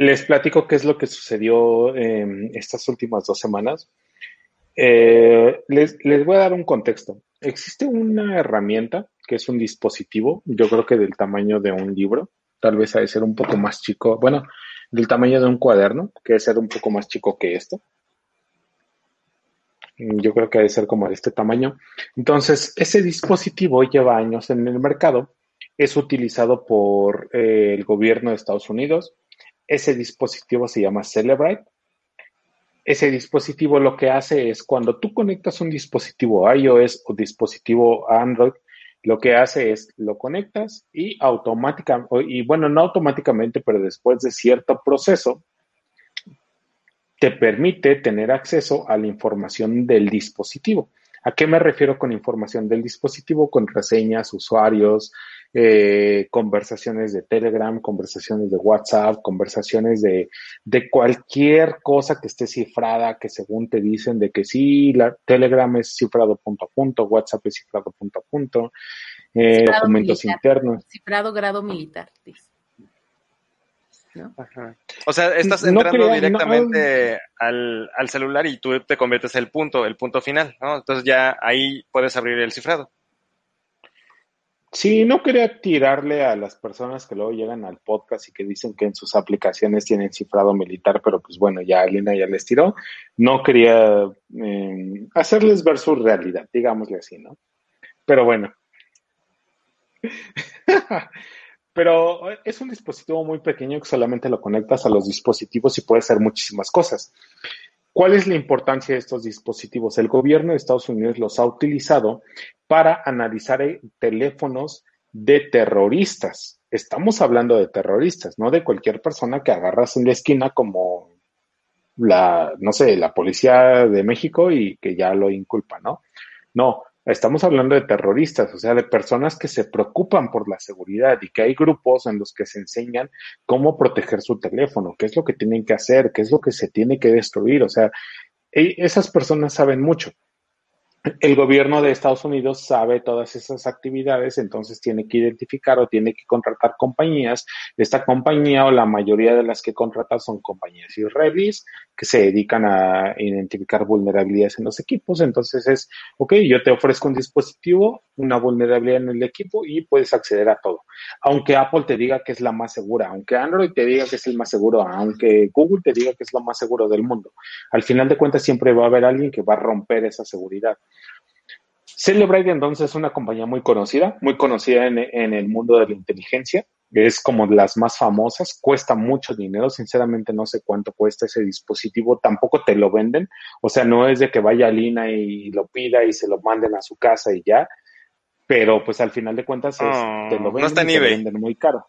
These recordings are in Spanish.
les platico qué es lo que sucedió en estas últimas dos semanas. Eh, les, les voy a dar un contexto. Existe una herramienta que es un dispositivo, yo creo que del tamaño de un libro, tal vez ha de ser un poco más chico, bueno, del tamaño de un cuaderno, que debe ser un poco más chico que esto. Mm, Yo creo que ha de ser como de este tamaño. Entonces, ese dispositivo lleva años en el mercado, es utilizado por eh, el gobierno de Estados Unidos. Ese dispositivo se llama Celebrite. Ese dispositivo lo que hace es cuando tú conectas un dispositivo iOS o dispositivo Android, lo que hace es lo conectas y automáticamente, y bueno, no automáticamente, pero después de cierto proceso, te permite tener acceso a la información del dispositivo. ¿A qué me refiero con información del dispositivo? Con reseñas, usuarios, eh, conversaciones de Telegram, conversaciones de WhatsApp, conversaciones de, de cualquier cosa que esté cifrada, que según te dicen de que sí, la Telegram es cifrado punto a punto, WhatsApp es cifrado punto a punto, eh, documentos militar. internos. Cifrado grado militar. dice. ¿No? Ajá. O sea, estás No entrando no- directamente al, al celular y tú te conviertes en el punto, el punto final, ¿no? Entonces ya ahí puedes abrir el cifrado. Sí, no quería tirarle a las personas que luego llegan al podcast y que dicen que en sus aplicaciones tienen cifrado militar, pero pues bueno, ya Alina ya les tiró. No quería eh, hacerles ver su realidad, digámosle así, ¿no? Pero bueno. Pero es un dispositivo muy pequeño que solamente lo conectas a los dispositivos y puede hacer muchísimas cosas. ¿Cuál es la importancia de estos dispositivos? El gobierno de Estados Unidos los ha utilizado para analizar eh, teléfonos de terroristas. Estamos hablando de terroristas, no de cualquier persona que agarras en la esquina como la, no sé, la policía de México y que ya lo inculpa, ¿no? No, estamos hablando de terroristas, o sea, de personas que se preocupan por la seguridad y que hay grupos en los que se enseñan cómo proteger su teléfono, qué es lo que tienen que hacer, qué es lo que se tiene que destruir, o sea, e- esas personas saben mucho. El gobierno de Estados Unidos sabe todas esas actividades, entonces tiene que identificar o tiene que contratar compañías. Esta compañía o la mayoría de las que contrata son compañías israelíes que se dedican a identificar vulnerabilidades en los equipos. Entonces es, ok, yo te ofrezco un dispositivo, una vulnerabilidad en el equipo y puedes acceder a todo. Aunque Apple te diga que es la más segura, aunque Android te diga que es el más seguro, aunque Google te diga que es lo más seguro del mundo. Al final de cuentas siempre va a haber alguien que va a romper esa seguridad. Celebrite entonces es una compañía muy conocida, muy conocida en, en, el mundo de la inteligencia. Es como de las más famosas, cuesta mucho dinero, sinceramente no sé cuánto cuesta ese dispositivo, tampoco te lo venden, o sea, no es de que vaya a Lina y lo pida y se lo manden a su casa y ya, pero pues al final de cuentas es, Oh, te lo no venden, está en te eBay. venden muy caro.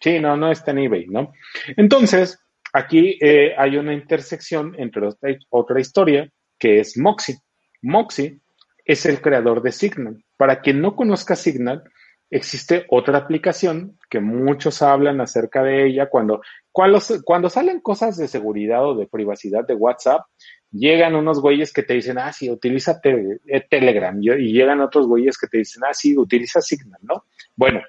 Sí, no, no está en eBay, ¿no? Entonces, aquí eh, hay una intersección entre otra, otra historia que es Moxie. Moxie es el creador de Signal. Para quien no conozca Signal, existe otra aplicación que muchos hablan acerca de ella cuando, cuando, salen cosas de seguridad o de privacidad de WhatsApp, llegan unos güeyes que te dicen, ah, sí, utiliza eh, Telegram, y llegan otros güeyes que te dicen, ah, sí, utiliza Signal, ¿no? Bueno,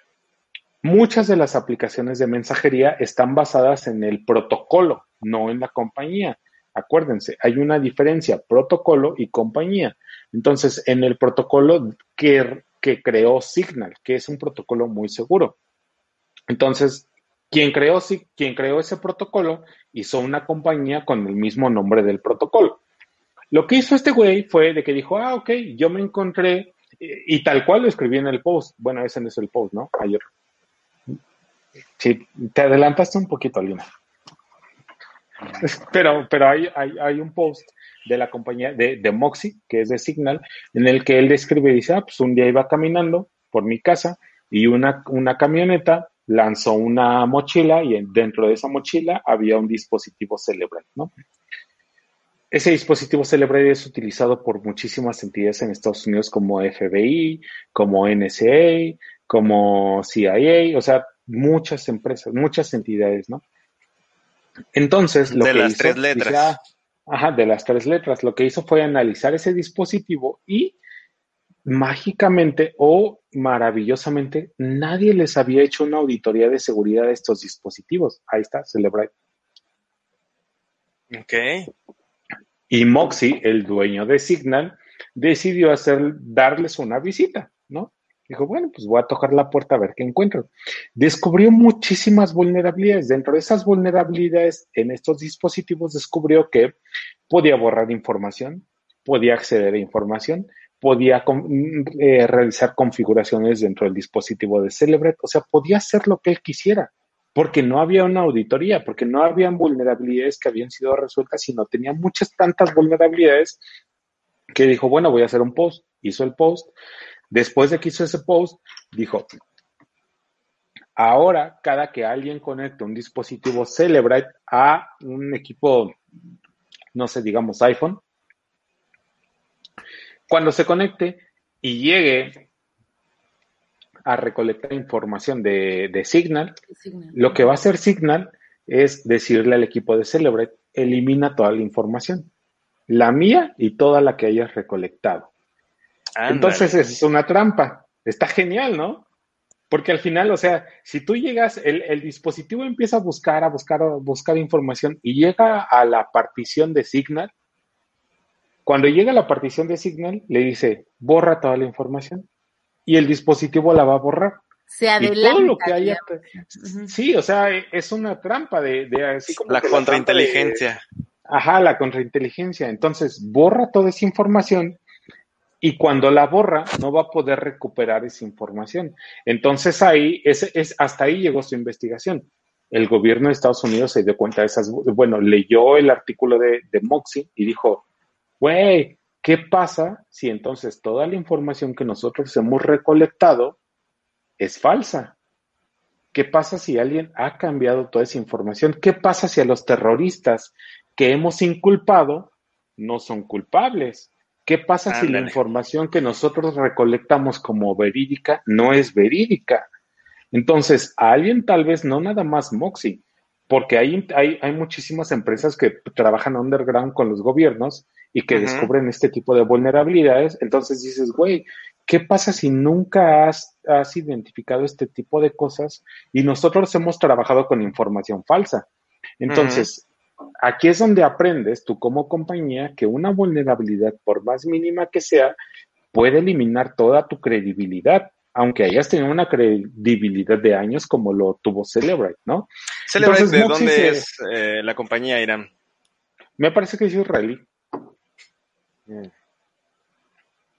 muchas de las aplicaciones de mensajería están basadas en el protocolo, no en la compañía. Acuérdense, hay una diferencia, protocolo y compañía. Entonces, en el protocolo que creó Signal, que es un protocolo muy seguro. Entonces, quien creó, ese protocolo hizo una compañía con el mismo nombre del protocolo. Lo que hizo este güey fue de que dijo, ah, ok, yo me encontré, y tal cual lo escribí en el post. Bueno, ese no es el post, ¿no? Ayer. Sí, te adelantaste un poquito, Lina. Pero, pero hay, hay, hay un post de la compañía de, de Moxie, que es de Signal, en el que él describe y dice, ah, pues un día iba caminando por mi casa y una, una camioneta lanzó una mochila y en- dentro de esa mochila había un dispositivo Celebrate, ¿no? Ese dispositivo Celebrate es utilizado por muchísimas entidades en Estados Unidos como FBI, como NSA, como CIA, o sea, muchas empresas, muchas entidades, ¿no? Entonces, lo De que las hizo, tres dice, letras. ah, ajá, de las tres letras, lo que hizo fue analizar ese dispositivo y mágicamente o maravillosamente nadie les había hecho una auditoría de seguridad de estos dispositivos. Ahí está, Celebrate. Ok. Y Moxie, el dueño de Signal, decidió hacer, darles una visita. Dijo, bueno, pues voy a tocar la puerta a ver qué encuentro. Descubrió muchísimas vulnerabilidades. Dentro de esas vulnerabilidades en estos dispositivos descubrió que podía borrar información, podía acceder a información, podía con- eh, realizar configuraciones dentro del dispositivo de Celebrate, o sea, podía hacer lo que él quisiera, porque no había una auditoría, porque no habían vulnerabilidades que habían sido resueltas, sino tenía muchas tantas vulnerabilidades que dijo, bueno, voy a hacer un post. Hizo el post. Después de que hizo ese post, dijo, ahora cada que alguien conecte un dispositivo Celebrate a un equipo, no sé, digamos iPhone, cuando se conecte y llegue a recolectar información de, de Signal, Signal. lo que va a hacer Signal es decirle al equipo de Celebrate, elimina toda la información, la mía y toda la que hayas recolectado. Entonces es una trampa. Está genial, ¿no? Porque al final, o sea, si tú llegas, el, el dispositivo empieza a buscar, a buscar, a buscar información y llega a la partición de Signal, cuando llega a la partición de Signal, le dice, borra toda la información y el dispositivo la va a borrar. Se Y adelanta. todo lo que haya... Sí, o sea, es una trampa de... de así como La contrainteligencia. Ajá, la contrainteligencia. Entonces, borra toda esa información y cuando la borra, no va a poder recuperar esa información. Entonces, ahí, ese, es, hasta ahí llegó su investigación. El gobierno de Estados Unidos se dio cuenta de esas, bueno, leyó el artículo de, de Moxie y dijo, güey, ¿qué pasa si entonces toda la información que nosotros hemos recolectado es falsa? ¿Qué pasa si alguien ha cambiado toda esa información? ¿Qué pasa si a los terroristas que hemos inculpado no son culpables? ¿Qué pasa si la información que nosotros recolectamos como verídica no es verídica? Entonces, a alguien tal vez no nada más Moxie, porque hay, hay, hay muchísimas empresas que trabajan underground con los gobiernos y que descubren este tipo de vulnerabilidades. Entonces dices, güey, ¿qué pasa si nunca has, has identificado este tipo de cosas y nosotros hemos trabajado con información falsa? Entonces, aquí es donde aprendes tú como compañía que una vulnerabilidad, por más mínima que sea, puede eliminar toda tu credibilidad, aunque hayas tenido una credibilidad de años como lo tuvo Celebrate, ¿no? Celebrate, Entonces, ¿de Moxie dónde se- es eh, la compañía Irán? Me parece que es israelí.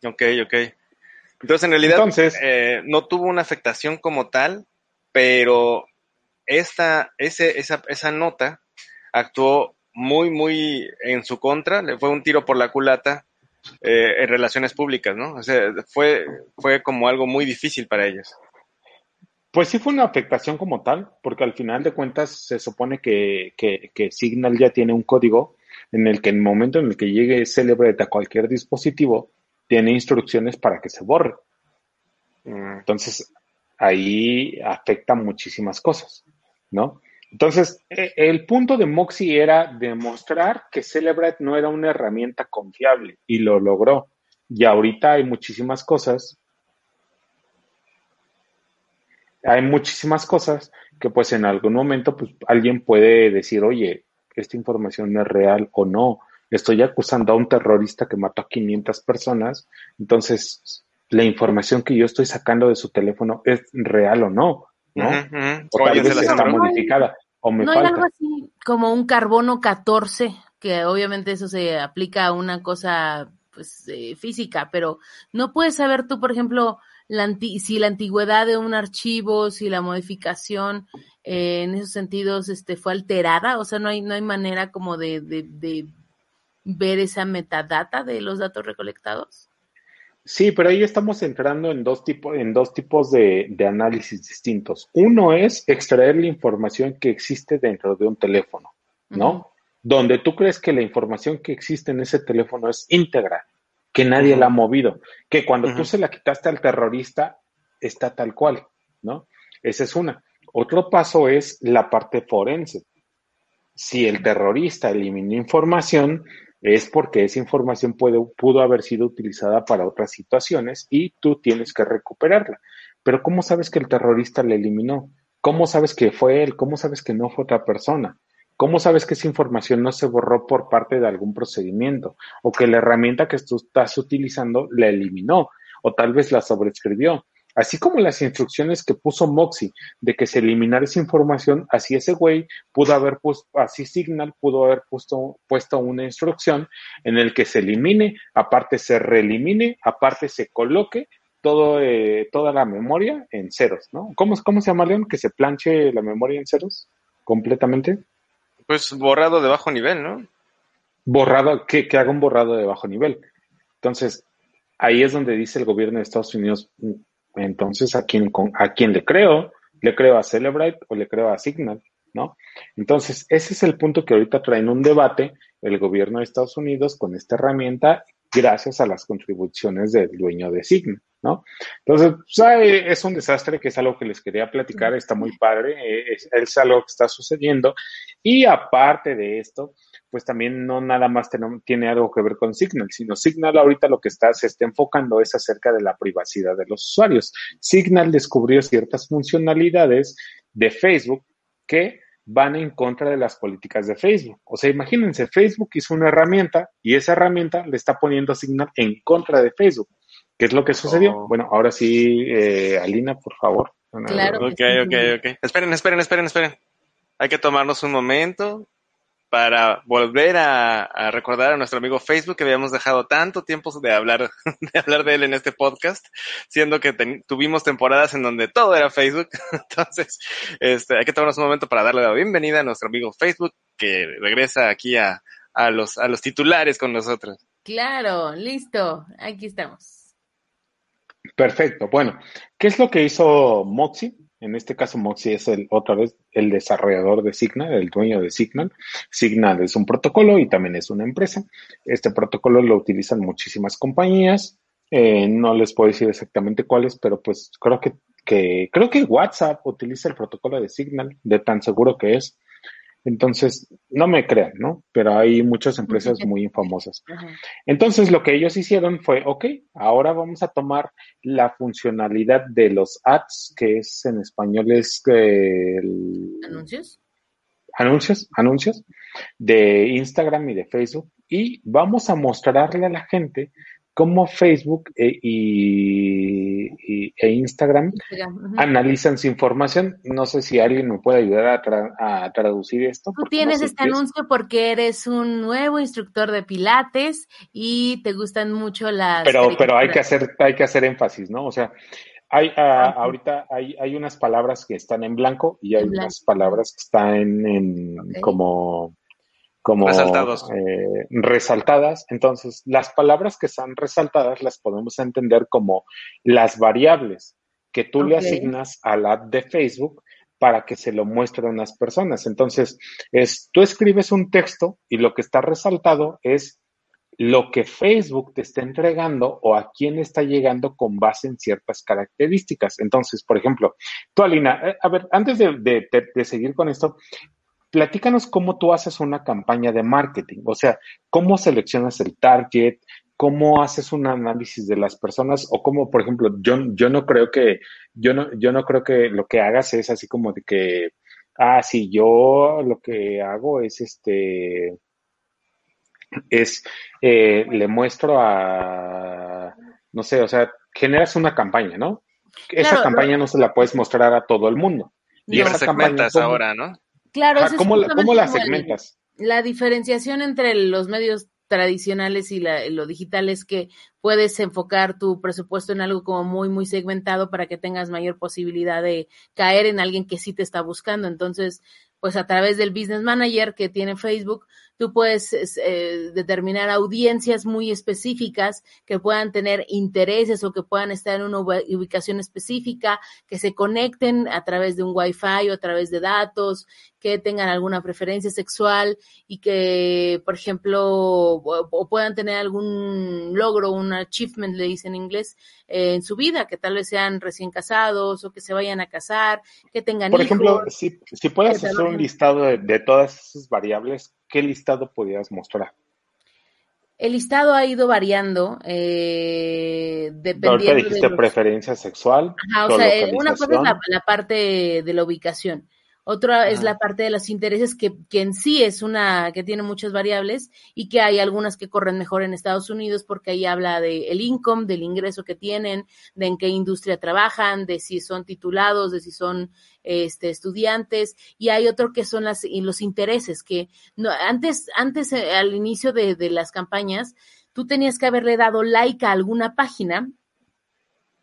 Ok, ok. Entonces, en realidad, Entonces- eh, no tuvo una afectación como tal, pero esta, ese, esa, esa nota actuó muy, muy en su contra, le fue un tiro por la culata eh, en relaciones públicas, ¿no? O sea, fue, fue como algo muy difícil para ellos. Pues sí fue una afectación como tal, porque al final de cuentas se supone que, que, que Signal ya tiene un código en el que en el momento en el que llegue Celebrate a cualquier dispositivo, tiene instrucciones para que se borre. Mm, Entonces, ahí afecta muchísimas cosas, ¿no? Entonces, e- el punto de Moxie era demostrar que Celebrate no era una herramienta confiable y lo logró. Y ahorita hay muchísimas cosas, hay muchísimas cosas que pues en algún momento pues alguien puede decir, oye, esta información no es real o no. Estoy acusando a un terrorista que mató a 500 personas, entonces la información que yo estoy sacando de su teléfono es real o no, ¿no? Ujú, ujú. O tal vez está modificada o me ¿No hay algo falta. así como un carbono 14? Que obviamente eso se aplica a una cosa pues eh, física, pero no puedes saber tú, por ejemplo, la anti- si la antigüedad de un archivo, si la modificación eh, en esos sentidos este, fue alterada, o sea, no hay, no hay manera como de, de, de ver esa metadata de los datos recolectados. Sí, pero ahí estamos entrando en dos tipos, en dos tipos de, de análisis distintos. Uno es extraer la información que existe dentro de un teléfono, ¿no? Donde tú crees que la información que existe en ese teléfono es íntegra, que nadie la ha movido, que cuando tú se la quitaste al terrorista está tal cual, ¿no? Esa es una. Otro paso es la parte forense. Si el terrorista eliminó información, es porque esa información puede, pudo haber sido utilizada para otras situaciones y tú tienes que recuperarla. Pero ¿cómo sabes que el terrorista la eliminó? ¿Cómo sabes que fue él? ¿Cómo sabes que no fue otra persona? ¿Cómo sabes que esa información no se borró por parte de algún procedimiento? O que la herramienta que tú estás utilizando la eliminó o tal vez la sobrescribió. Así como las instrucciones que puso Moxie de que se eliminara esa información, así ese güey pudo haber puesto, así Signal pudo haber puesto, puesto una instrucción en el que se elimine, aparte se reelimine, aparte se coloque todo, eh, toda la memoria en ceros, ¿no? ¿Cómo, ¿Cómo se llama, León? Que se planche la memoria en ceros completamente. Pues borrado de bajo nivel, ¿no? Borrado, que, que haga un borrado de bajo nivel. Entonces, ahí es donde dice el gobierno de Estados Unidos, "Mm, entonces, ¿a quién, ¿a quién le creo? ¿Le creo a Celebrite o le creo a Signal? ¿No? Entonces, ese es el punto que ahorita traen un debate el gobierno de Estados Unidos con esta herramienta gracias a las contribuciones del dueño de Signal, ¿no? Entonces, pues, es un desastre que es algo que les quería platicar, está muy padre, eh, es algo que está sucediendo y aparte de esto, pues también no nada más tiene algo que ver con Signal, sino Signal ahorita lo que está, se está enfocando es acerca de la privacidad de los usuarios. Signal descubrió ciertas funcionalidades de Facebook que van en contra de las políticas de Facebook. O sea, imagínense, Facebook hizo una herramienta y esa herramienta le está poniendo Signal en contra de Facebook. ¿Qué es lo que sucedió? Oh. Bueno, ahora sí, eh, Alina, por favor. Claro. Ok, ok, ok. Esperen, esperen, esperen, esperen. Hay que tomarnos un momento para volver a, a recordar a nuestro amigo Facebook que habíamos dejado tanto tiempo de hablar, de hablar de él en este podcast, siendo que ten- tuvimos temporadas en donde todo era Facebook. Entonces, este, hay que tomarnos un momento para darle la bienvenida a nuestro amigo Facebook que regresa aquí a, a los, a los titulares con nosotros. Claro, listo, aquí estamos. Perfecto. Bueno, ¿qué es lo que hizo Moxie? En este caso, Moxie es el, otra vez el desarrollador de Signal, el dueño de Signal. Signal es un protocolo y también es una empresa. Este protocolo lo utilizan muchísimas compañías. Eh, no les puedo decir exactamente cuáles, pero pues creo que, que, creo que WhatsApp utiliza el protocolo de Signal, de tan seguro que es. Entonces, no me crean, ¿no? Pero hay muchas empresas muy famosas. Ajá. Entonces lo que ellos hicieron fue, ok, ahora vamos a tomar la funcionalidad de los ads, que es en español es el- ¿Anuncios? anuncios, anuncios de Instagram y de Facebook, y vamos a mostrarle a la gente cómo Facebook e, y, y- e Instagram analizan su información. No sé si alguien me puede ayudar a, tra- a traducir esto. Tú no tienes sé este es. anuncio porque eres un nuevo instructor de pilates y te gustan mucho las pero pero hay que hacer hay que hacer énfasis no o sea hay ah, ahorita hay, hay unas palabras que están en blanco y hay blanco. unas palabras que están en, en como como Resaltados. eh, resaltadas entonces las palabras que están resaltadas las podemos entender como las variables que tú le asignas a la ad de Facebook para que se lo muestre a unas personas entonces es tú escribes un texto y lo que está resaltado es lo que Facebook te está entregando o a quién está llegando con base en ciertas características. Entonces, por ejemplo, tú, Alina, eh, a ver, antes de, de- de- de seguir con esto, platícanos cómo tú haces una campaña de marketing, o sea, cómo seleccionas el target, cómo haces un análisis de las personas o cómo, por ejemplo, yo, yo no creo que, yo no, yo no creo que lo que hagas es así como de que, ah, sí, yo lo que hago es este, es, eh, le muestro a, no sé, o sea, generas una campaña, ¿no? Esa Claro, campaña no se la puedes mostrar a todo el mundo. Y No. esa campaña, segmentas ¿cómo? ahora, ¿no? Claro, Ajá, ¿cómo, la, ¿Cómo la segmentas? la diferenciación entre los medios tradicionales y la- lo digital es que puedes enfocar tu presupuesto en algo como muy, muy segmentado para que tengas mayor posibilidad de caer en alguien que sí te está buscando. Entonces, pues a través del Business Manager que tiene Facebook, tú puedes es, eh, determinar audiencias muy específicas que puedan tener intereses o que puedan estar en una ubi- ubicación específica, que se conecten a través de un Wi-Fi o a través de datos, que tengan alguna preferencia sexual y que, por ejemplo, o, o puedan tener algún logro, un achievement, le dicen en inglés, eh, en su vida, que tal vez sean recién casados o que se vayan a casar, que tengan Por hijos. ejemplo, si, si puedes hacer un listado de, de todas esas variables, ¿qué listado podrías mostrar? El listado ha ido variando eh, Ahorita dependiendo de dijiste los- preferencia sexual, Ajá, o sea, eh, una cosa es la parte de la ubicación, otra es la parte de los intereses que, que en sí es una que tiene muchas variables y que hay algunas que corren mejor en Estados Unidos porque ahí habla de el income, del ingreso que tienen, de en qué industria trabajan, de si son titulados, de si son este estudiantes. Y hay otro que son las y los intereses que no antes antes eh, al inicio de, de las campañas tú tenías que haberle dado like a alguna página.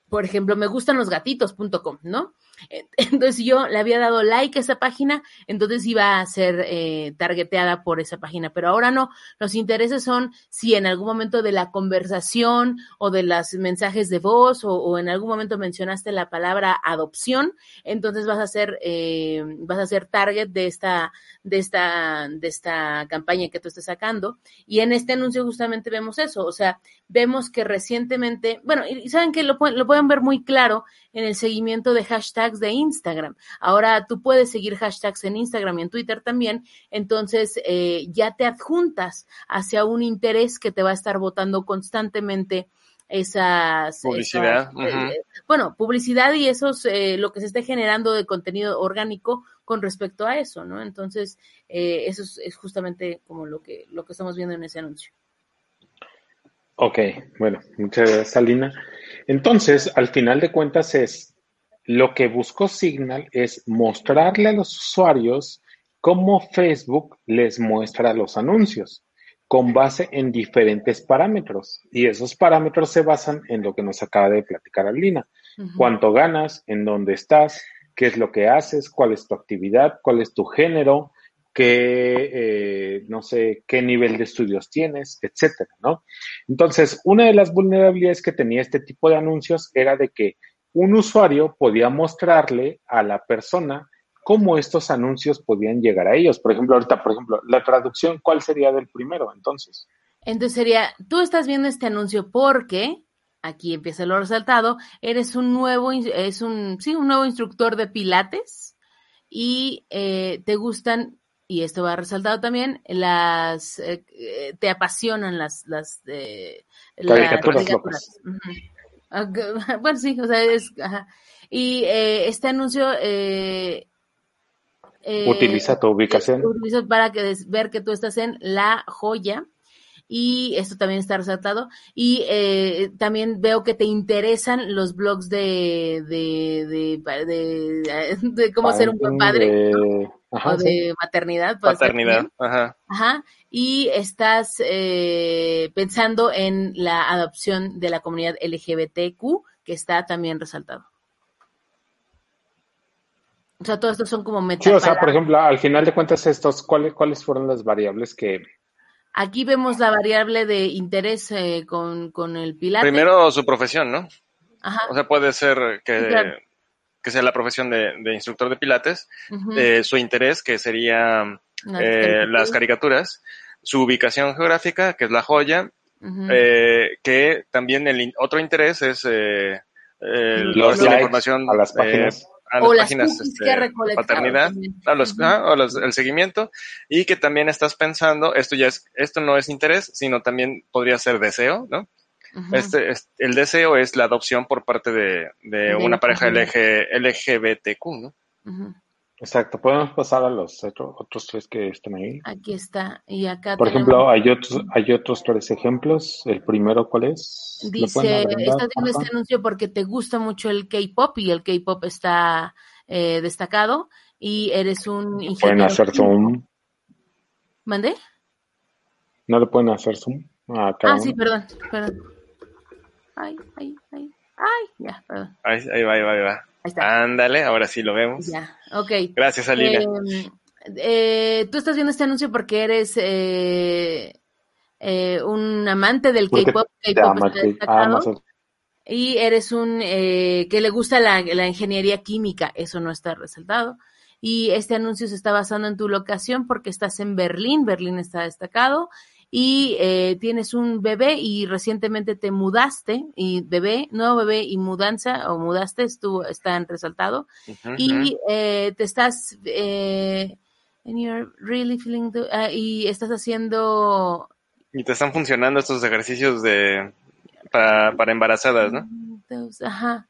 Por ejemplo, me gustan los gatitos.com, ¿no? Entonces yo le había dado like a esa página, entonces iba a ser eh, targeteada por esa página, pero ahora no. Los intereses son si en algún momento de la conversación o de los mensajes de voz o, en algún momento mencionaste la palabra adopción, entonces vas a ser eh, vas a ser target de esta de esta de esta campaña que tú estés sacando y en este anuncio justamente vemos eso, o sea, vemos que recientemente, bueno, y saben que lo, lo pueden ver muy claro en el seguimiento de hashtags de Instagram. Ahora tú puedes seguir hashtags en Instagram y en Twitter también, entonces eh, ya te adjuntas hacia un interés que te va a estar votando constantemente esas Publicidad, esas, eh, bueno, publicidad y esos eh, lo que se esté generando de contenido orgánico con respecto a eso, ¿no? Entonces, eh, eso es, es justamente como lo que lo que estamos viendo en ese anuncio. Ok, bueno, muchas gracias, Alina. Entonces, al final de cuentas es lo que buscó Signal es mostrarle a los usuarios cómo Facebook les muestra los anuncios con base en diferentes parámetros. Y esos parámetros se basan en lo que nos acaba de platicar Alina. Cuánto ganas, en dónde estás, qué es lo que haces, cuál es tu actividad, cuál es tu género, qué, eh, no sé, qué nivel de estudios tienes, etcétera, ¿no? Entonces, una de las vulnerabilidades que tenía este tipo de anuncios era de que un usuario podía mostrarle a la persona cómo estos anuncios podían llegar a ellos. Por ejemplo, ahorita, por ejemplo, la traducción, ¿cuál sería del primero entonces? Entonces sería, tú estás viendo este anuncio porque, aquí empieza lo resaltado, eres un nuevo, es un, sí, un nuevo instructor de pilates y eh, te gustan, y esto va resaltado también, las, eh, eh, te apasionan las, las, eh, las Caricaturas Bueno, sí, o sea, es, ajá. Y eh, este anuncio, eh, eh, Utiliza tu ubicación. utilizo para que des- ver que tú estás en La Joya y esto también está resaltado y eh, también veo que te interesan los blogs de de de, de, de cómo ser un buen padre Ajá, o de sí. maternidad Paternidad. también. Ajá. Ajá, y estás eh, pensando en la adopción de la comunidad LGBTQ que está también resaltado. O sea, todo esto son como Sí, o sea, por ejemplo, al final de cuentas, estos, ¿cuáles, cuáles fueron las variables que, Aquí vemos la variable de interés eh, con, con el pilates. Primero su profesión, ¿no? Ajá. O sea, puede ser que, Sí, claro. Que sea la profesión de, de instructor de pilates, eh, su interés, que sería las eh, caricaturas, las caricaturas, su ubicación geográfica, que es la joya, eh, que también el in- otro interés es eh, eh, Los la información a las eh, páginas. a O las las páginas cookies este, que paternidad, a los- ah, o los- el seguimiento y que también estás pensando esto ya es esto no es interés sino también podría ser deseo no Este es- el deseo es la adopción por parte de, de una pareja. LG, LGBTQ no. Exacto, podemos pasar a los otro- otros tres que están ahí. Aquí está. Y acá Por tenemos- ejemplo, hay otros, hay otros tres ejemplos. El primero, ¿cuál es? ¿Lo Dice, pueden estás viendo este anuncio porque te gusta mucho el K-pop y el K-pop está eh, destacado y eres un Pueden ingeniero. hacer zoom. ¿Mandé? ¿No le pueden hacer zoom Ah, uno? sí, perdón, perdón. Ay, ay, ay, ay, ya, perdón. Ahí, ahí va, ahí va, ahí va. Ahí está. Ándale, ahora sí lo vemos. Ya, ok. Gracias, Alina. Eh, eh, tú estás viendo este anuncio porque eres eh, eh, un amante del K-pop. Y eres un eh, que le gusta la, la ingeniería química, eso no está resaltado. Y este anuncio se está basando en tu locación porque estás en Berlín, Berlín está destacado, y eh, tienes un bebé y recientemente te mudaste, y bebé, nuevo bebé y mudanza, o mudaste, estuvo, están resaltado, y eh, te estás, eh, and you're really feeling, the- ah, y estás haciendo Y te están funcionando estos ejercicios de para, para embarazadas, ¿no? Those- ajá.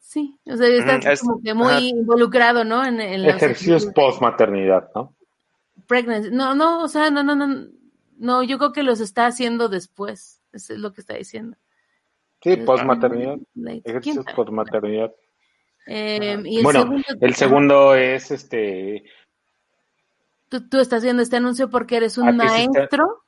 Sí, o sea, estás es- como que muy ajá. involucrado, ¿no? En, en Ejercicios ejercicios post-maternidad, ¿no? pregnancy. No, no, o sea, no, no, no. No, yo creo que los está haciendo después. Eso es lo que está diciendo. Sí, post-maternidad. Like, Ejercicios post-maternidad. Eh, y el Bueno, segundo, el segundo es este. tú, tú estás viendo este anuncio porque eres un maestro.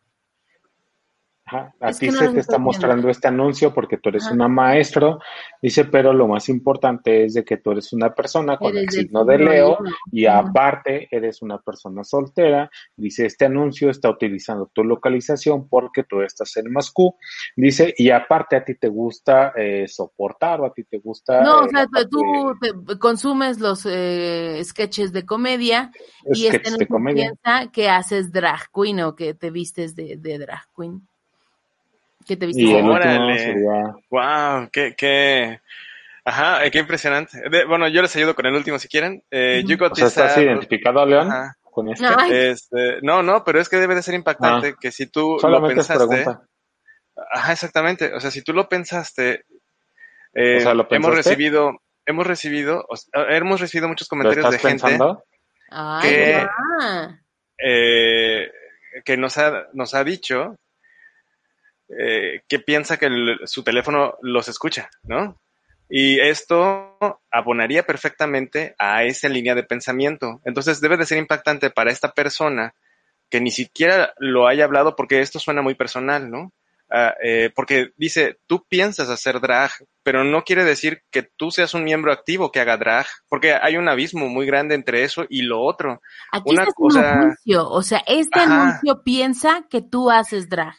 Ajá, a ti no se te está mostrando este anuncio porque tú eres una maestro, dice, pero lo más importante es de que tú eres una persona con el Eres signo de Leo y aparte eres una persona soltera. Dice, este anuncio está utilizando tu localización porque tú estás en Moscú. Dice, y aparte a ti te gusta eh, soportar o a ti te gusta... No, eh, o sea, la parte tú te- consumes los eh, sketches de comedia y este de anuncio comedia. piensa que haces drag queen o que te vistes de, de drag queen. Que te Y el último Órale. sería... Wow, qué, qué, ajá, eh, qué impresionante. De- bueno, yo les ayudo con el último si quieren. Eh, Ujú. you got O sea, this, ¿estás uh, identificado, León, Ajá. con este? Ay, Este, no, no, pero es que debe de ser impactante que si tú lo Solamente es pensaste, pregunta. ajá, exactamente, o sea, si tú lo pensaste, eh, O sea, ¿lo hemos recibido, hemos recibido, o sea, hemos recibido muchos ¿Lo comentarios de gente pensando? Ay, que- ah. eh, que nos ha, nos ha dicho eh, que piensa que el- su teléfono los escucha, ¿no? Y esto abonaría perfectamente a esa línea de pensamiento. Entonces debe de ser impactante para esta persona que ni siquiera lo haya hablado porque esto suena muy personal, ¿no? Ah, eh, porque dice, tú piensas hacer drag, pero no quiere decir que tú seas un miembro activo que haga drag, porque hay un abismo muy grande entre eso y lo otro. Aquí una está cosa- un juicio. O sea, este Ajá. anuncio piensa que tú haces drag.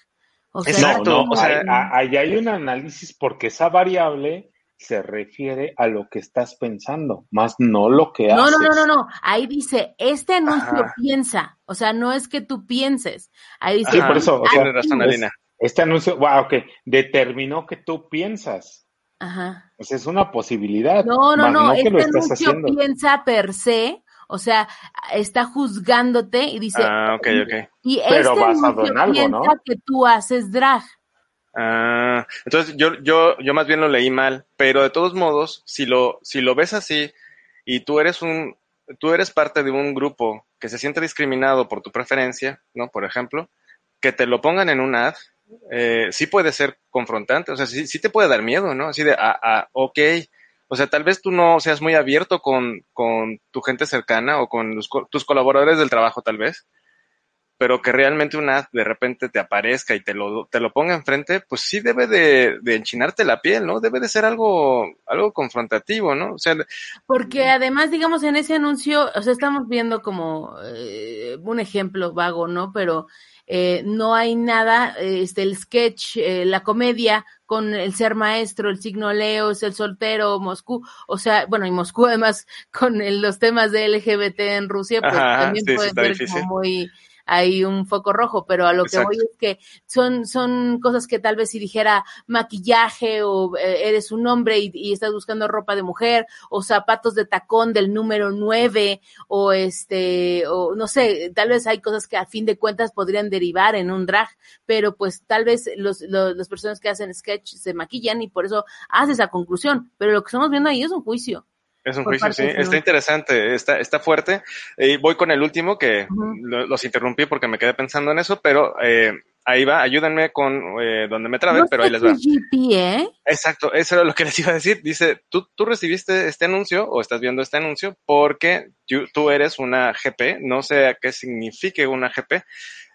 O sea, Exacto, No, no, o sea- ahí hay un análisis porque esa variable se refiere a lo que estás pensando, más no lo que no, haces. no, no, no, no. Ahí dice, este anuncio Ajá. piensa. O sea, no es que tú pienses. Ahí dice, Sí, por eso, o sea, Tienes razón, Alina. Este anuncio, wow, ok, determinó que tú piensas. Ajá. Sea, es una posibilidad. No, no, no, este anuncio haciendo. piensa per se, o sea, está juzgándote y dice, Ah, ok, ok. y Pero este basado en algo, piensa ¿no? que tú haces drag. Ah, entonces yo, yo, yo más bien lo leí mal, pero de todos modos, si lo, si lo ves así y tú eres un, tú eres parte de un grupo que se siente discriminado por tu preferencia, ¿no? Por ejemplo, que te lo pongan en un ad, eh, sí puede ser confrontante, o sea, sí, sí te puede dar miedo, ¿no? Así de, ah, ah, ok, o sea, tal vez tú no seas muy abierto con, con tu gente cercana o con tus colaboradores del trabajo, tal vez, pero que realmente un ad de repente te aparezca y te lo, te lo ponga enfrente, pues sí debe de, de enchinarte la piel, ¿no? Debe de ser algo, algo confrontativo, ¿no? O sea, Porque además, digamos, en ese anuncio, o sea, estamos viendo como eh, un ejemplo vago, ¿no? Pero eh, no hay nada, este, el sketch, eh, la comedia con el ser maestro, el signo Leo, el soltero, Moscú, o sea, bueno, y Moscú además con el- los temas de LGBT en Rusia, pues Ajá, también sí, puede ser como muy hay un foco rojo, pero a lo que voy es que son, son cosas que tal vez si dijera maquillaje o eh, eres un hombre y, y estás buscando ropa de mujer o zapatos de tacón del número 9 o este, o no sé, tal vez hay cosas que a fin de cuentas podrían derivar en un drag, pero pues tal vez los, los, las personas que hacen sketch se maquillan y por eso hace esa conclusión, pero lo que estamos viendo ahí es un juicio. Es un juicio, sí. de Está interesante, está, está fuerte. Y voy con el último, que lo- los interrumpí porque me quedé pensando en eso, pero eh, ahí va, ayúdenme con eh, donde me trabe, No pero ahí les va. GP, ¿eh? Exacto, eso era lo que les iba a decir. Dice, tú, tú recibiste este anuncio o estás viendo este anuncio porque tú, tú eres una GP, no sé a qué signifique una GP,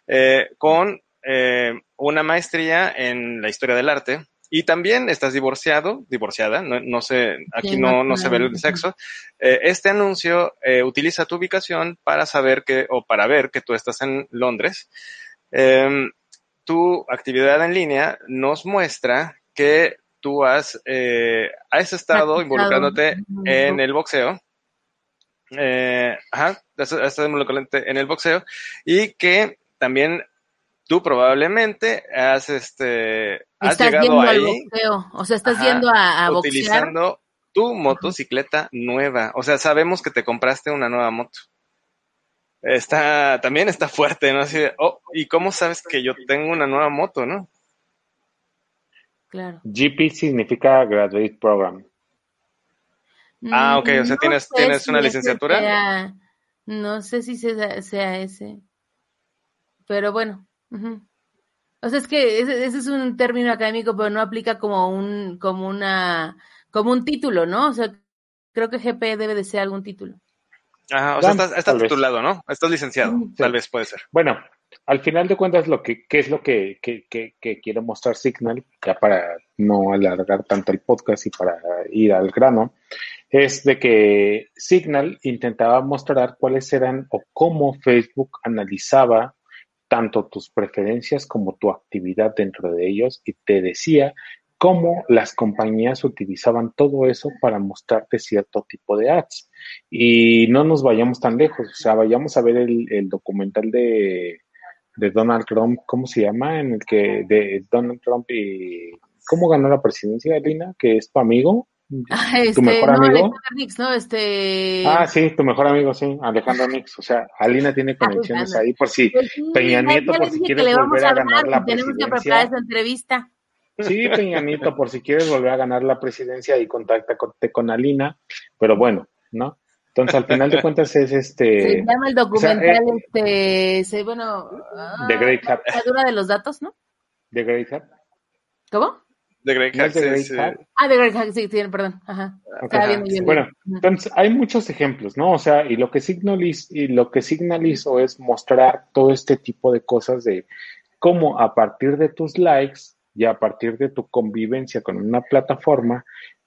eh, con eh, una maestría en la historia del arte y también estás divorciado, divorciada, no, no sé, aquí no, no se ve el sexo. Eh, este anuncio eh, utiliza tu ubicación para saber que, o para ver que tú estás en Londres. Em, tu actividad en línea nos muestra que tú has, eh, has estado Practicado. involucrándote en el boxeo. Ajá, has estado involucrándote en el boxeo y que también tú probablemente has, este, has Estás llegado yendo al ahí boxeo. O sea, estás Ajá, yendo a, a boxear. utilizando tu motocicleta nueva. O sea, sabemos que te compraste una nueva moto. Está, también está fuerte, ¿no? Así de, oh, ¿y cómo sabes que yo tengo una nueva moto, no? Claro. GP significa Graduate Program. Ah, ok, o sea, Mm, ¿tienes- sé tienes si una licenciatura? sea- no sé si sea, sea ese. Pero bueno. O sea, es que ese, ese es un término académico, pero no aplica como un, como una, como un título, ¿no? O sea, creo que GP debe de ser algún título. Ajá, o sea, estás, titulado, ¿no? Estás licenciado, Sí. tal vez puede ser. Bueno, al final de cuentas, lo que, ¿qué es lo que, que, que, que quiere mostrar Signal? Ya para no alargar tanto el podcast y para ir al grano, es de que Signal intentaba mostrar cuáles eran o cómo Facebook analizaba tanto tus preferencias como tu actividad dentro de ellos y te decía cómo las compañías utilizaban todo eso para mostrarte cierto tipo de ads. Y no nos vayamos tan lejos, o sea, vayamos a ver el, documental de, de Donald Trump, ¿cómo se llama? En el que de Donald Trump y cómo ganó la presidencia, Lina, que es tu amigo, Este, tu mejor no, amigo. Nix, ¿no? Este. Ah, sí, tu mejor amigo, sí, Alejandro Nix. O sea, Alina tiene conexiones Alejandro. ahí por si Pues sí, Peña Nieto, por si quieres que volver a hablar ganar la tenemos que presidencia. preparar esa entrevista. Sí, Peña Nieto, por si quieres volver a ganar la presidencia y contacta con, con Alina, pero bueno, ¿no? Entonces, al final de cuentas es Se este llama el o sea, documental, eh, este, se, bueno, ah, The Great Hack. la dura de los datos, ¿no? de Great Hack. ¿Cómo? Sí. Ah, The Great Hack, sí, tiene, perdón, ajá. Estaba viendo yo. Bueno, entonces hay muchos ejemplos, ¿no? O sea, y lo que Signal y lo que Signal hizo es mostrar todo este tipo de cosas de cómo a partir de tus likes y a partir de tu convivencia con una plataforma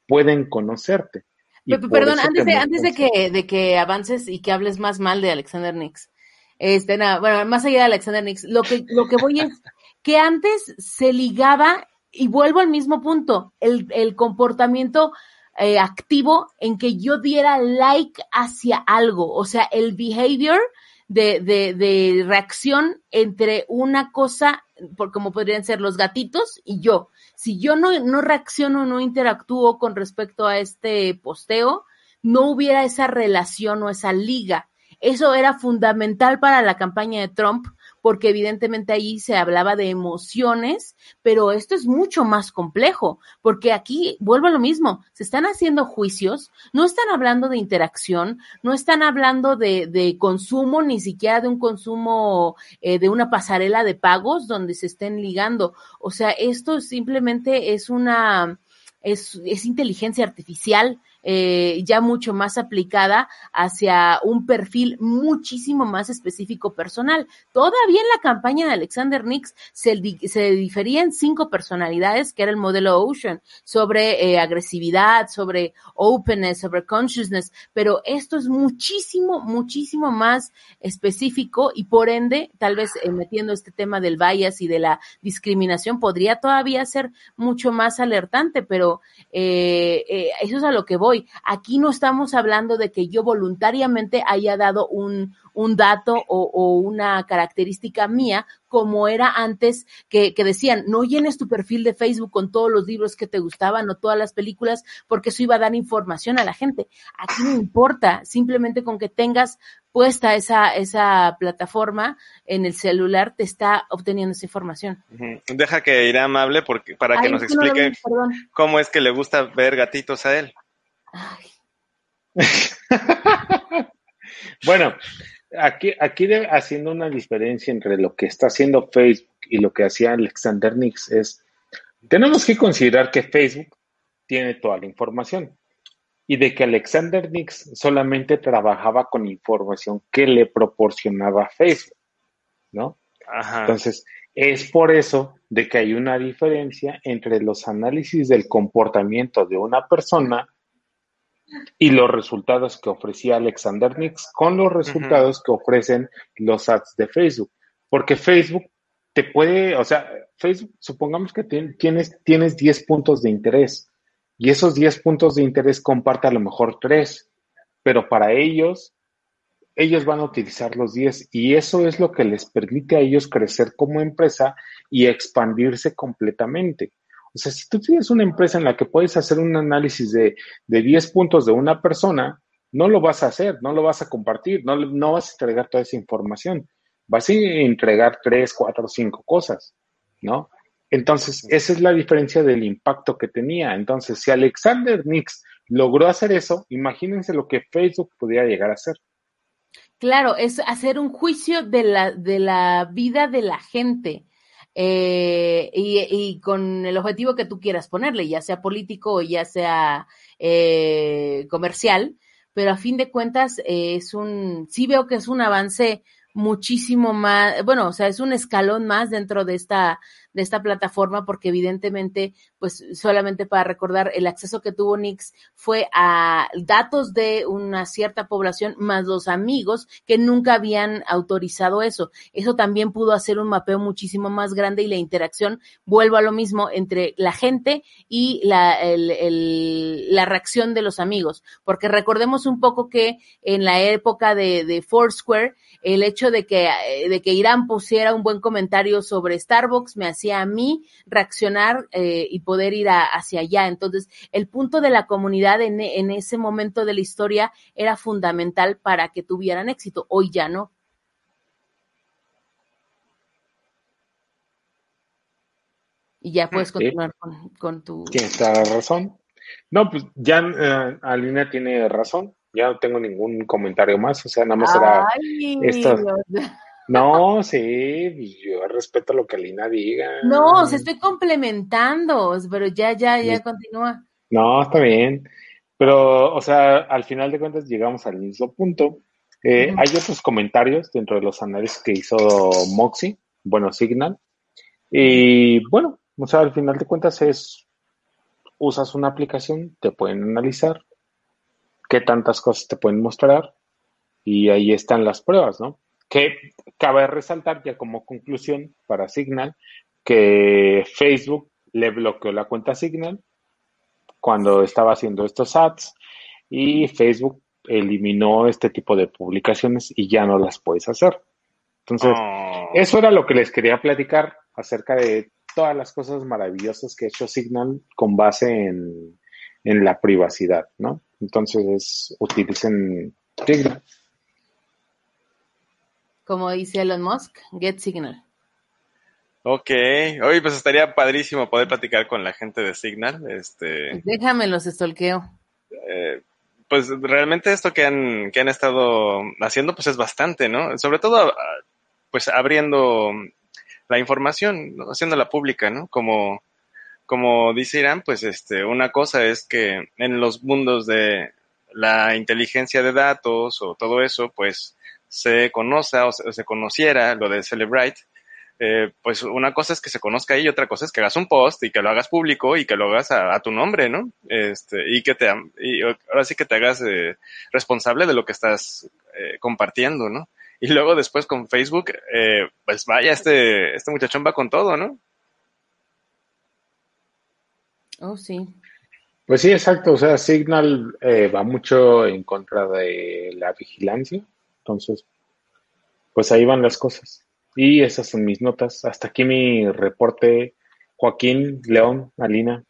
pueden conocerte. Y Perdón, antes te de, antes de que, de que avances y que hables más mal de Alexander Nix, este, nada, bueno, más allá de Alexander Nix, lo que, lo que voy es que antes se ligaba, y vuelvo al mismo punto, el, el comportamiento eh, activo en que yo diera like hacia algo, o sea, el behavior de, de, de reacción entre una cosa, por, como podrían ser los gatitos y yo. Si yo no, no reacciono, no interactúo con respecto a este posteo, no hubiera esa relación o esa liga. Eso era fundamental para la campaña de Trump, porque evidentemente ahí se hablaba de emociones, pero esto es mucho más complejo, porque aquí vuelvo a lo mismo, se están haciendo juicios, no están hablando de interacción, no están hablando de, de consumo, ni siquiera de un consumo eh, de una pasarela de pagos donde se estén ligando. O sea, esto simplemente es una, es, es inteligencia artificial eh, ya mucho más aplicada hacia un perfil muchísimo más específico personal. Todavía en la campaña de Alexander Nix se, se diferían cinco personalidades, que era el modelo Ocean, sobre eh, agresividad, sobre openness, sobre consciousness, pero esto es muchísimo, muchísimo más específico y por ende, tal vez eh, metiendo este tema del bias y de la discriminación, podría todavía ser mucho más alertante, pero eh, eso es a lo que voy. Aquí no estamos hablando de que yo voluntariamente haya dado un, un dato o, o una característica mía, como era antes, que, que decían, no llenes tu perfil de Facebook con todos los libros que te gustaban o todas las películas, porque eso iba a dar información a la gente. Aquí no importa, simplemente con que tengas puesta esa, esa plataforma en el celular, te está obteniendo esa información. Deja que irá amable porque, para que Ay, nos que explique cómo es que le gusta ver gatitos a él. Ay, bueno, aquí, aquí de- haciendo una diferencia entre lo que está haciendo Facebook y lo que hacía Alexander Nix es, tenemos que considerar que Facebook tiene toda la información y de que Alexander Nix solamente trabajaba con información que le proporcionaba Facebook, ¿no? Ajá. Entonces, es por eso de que hay una diferencia entre los análisis del comportamiento de una persona y los resultados que ofrecía Alexander Nix con los resultados que ofrecen los ads de Facebook. Porque Facebook te puede, o sea, Facebook, supongamos que tien- tienes, tienes 10 puntos de interés y esos 10 puntos de interés comparte a lo mejor 3, pero para ellos ellos van a utilizar los 10 y eso es lo que les permite a ellos crecer como empresa y expandirse completamente. O sea, si tú tienes una empresa en la que puedes hacer un análisis de, de 10 puntos de una persona, no lo vas a hacer, no lo vas a compartir, no, no vas a entregar toda esa información. Vas a entregar 3, 4, 5 cosas, ¿no? Entonces, esa es la diferencia del impacto que tenía. Entonces, si Alexander Nix logró hacer eso, imagínense lo que Facebook pudiera llegar a hacer. Claro, es hacer un juicio de la, de la vida de la gente. Eh, y, y con el objetivo que tú quieras ponerle, ya sea político o ya sea eh, comercial, pero a fin de cuentas eh, es un, sí veo que es un avance muchísimo más, bueno, o sea, es un escalón más dentro de esta, de esta plataforma, porque evidentemente, pues solamente para recordar, el acceso que tuvo Nix fue a datos de una cierta población más los amigos que nunca habían autorizado eso. Eso también pudo hacer un mapeo muchísimo más grande y la interacción, vuelvo a lo mismo, entre la gente y la, la reacción de los amigos. Porque recordemos un poco que en la época de, de Foursquare, el hecho de que, de que Irán pusiera un buen comentario sobre Starbucks me hacía a mí reaccionar eh, y poder ir a, hacia allá. Entonces, el punto de la comunidad en, en, ese momento de la historia era fundamental para que tuvieran éxito. Hoy ya no. Y ya puedes continuar sí. con, con, tu... Tienes toda la razón. No, pues ya uh, Alina tiene razón. Ya no tengo ningún comentario más. O sea, nada más era esto. No, sí, yo respeto lo que Alina diga. No, se estoy complementando, pero ya, ya, ya sí. continúa. No, está bien. Pero, o sea, al final de cuentas llegamos al mismo punto. Eh, uh -huh. Hay otros comentarios dentro de los análisis que hizo Moxie, bueno, Signal. Y bueno, o sea, al final de cuentas es, usas una aplicación, te pueden analizar qué tantas cosas te pueden mostrar y ahí están las pruebas, ¿no? Que cabe resaltar ya como conclusión para Signal que Facebook le bloqueó la cuenta Signal cuando estaba haciendo estos ads y Facebook eliminó este tipo de publicaciones y ya no las puedes hacer. Entonces, oh. eso era lo que les quería platicar acerca de todas las cosas maravillosas que ha hecho Signal con base en, en la privacidad, ¿no? Entonces, utilicen Signal. Como dice Elon Musk, get Signal. Ok, hoy pues estaría padrísimo poder platicar con la gente de Signal. Este, Déjame los estolqueo. Eh, pues realmente esto que han, que han estado haciendo pues es bastante, ¿no? Sobre todo pues abriendo la información, ¿no? haciéndola pública, ¿no? Como, como dice Irán, pues este, una cosa es que en los mundos de la inteligencia de datos o todo eso, pues se conozca o se, o se conociera lo de Celebrite, eh, pues una cosa es que se conozca ahí y otra cosa es que hagas un post y que lo hagas público y que lo hagas a, a tu nombre, ¿no? Este, y que te, y ahora sí que te hagas eh, responsable de lo que estás eh, compartiendo, ¿no? Y luego después con Facebook, eh, pues vaya, este, este muchachón va con todo, ¿no? Oh, sí. Pues sí, exacto. O sea, Signal eh, va mucho en contra de la vigilancia. Entonces, pues ahí van las cosas. Y esas son mis notas. Hasta aquí mi reporte. Joaquín, León, Alina.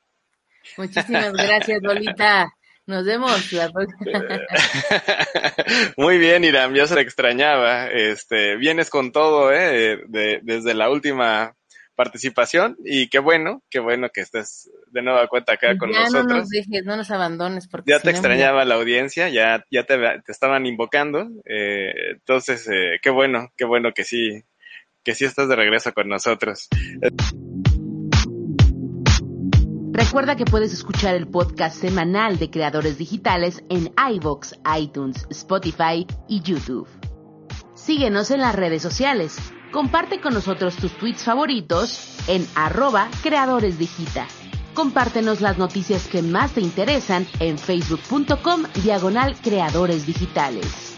Muchísimas gracias, Lolita. Nos vemos la próxima. Muy bien, Iram, ya se le extrañaba. Este, vienes con todo, ¿eh? De, desde la última participación y qué bueno, qué bueno que estés de nueva cuenta acá con ya nosotros. no nos dejes, no nos abandones. Porque ya si te no, extrañaba la audiencia, ya, ya te, te estaban invocando, eh, entonces eh, qué bueno, qué bueno que sí, que sí estás de regreso con nosotros. Recuerda que puedes escuchar el podcast semanal de creadores digitales en iVoox, iTunes, Spotify y YouTube. Síguenos en las redes sociales. Comparte con nosotros tus tweets favoritos en arroba creadoresdigita. Compártenos las noticias que más te interesan en facebook.com diagonal creadores digitales.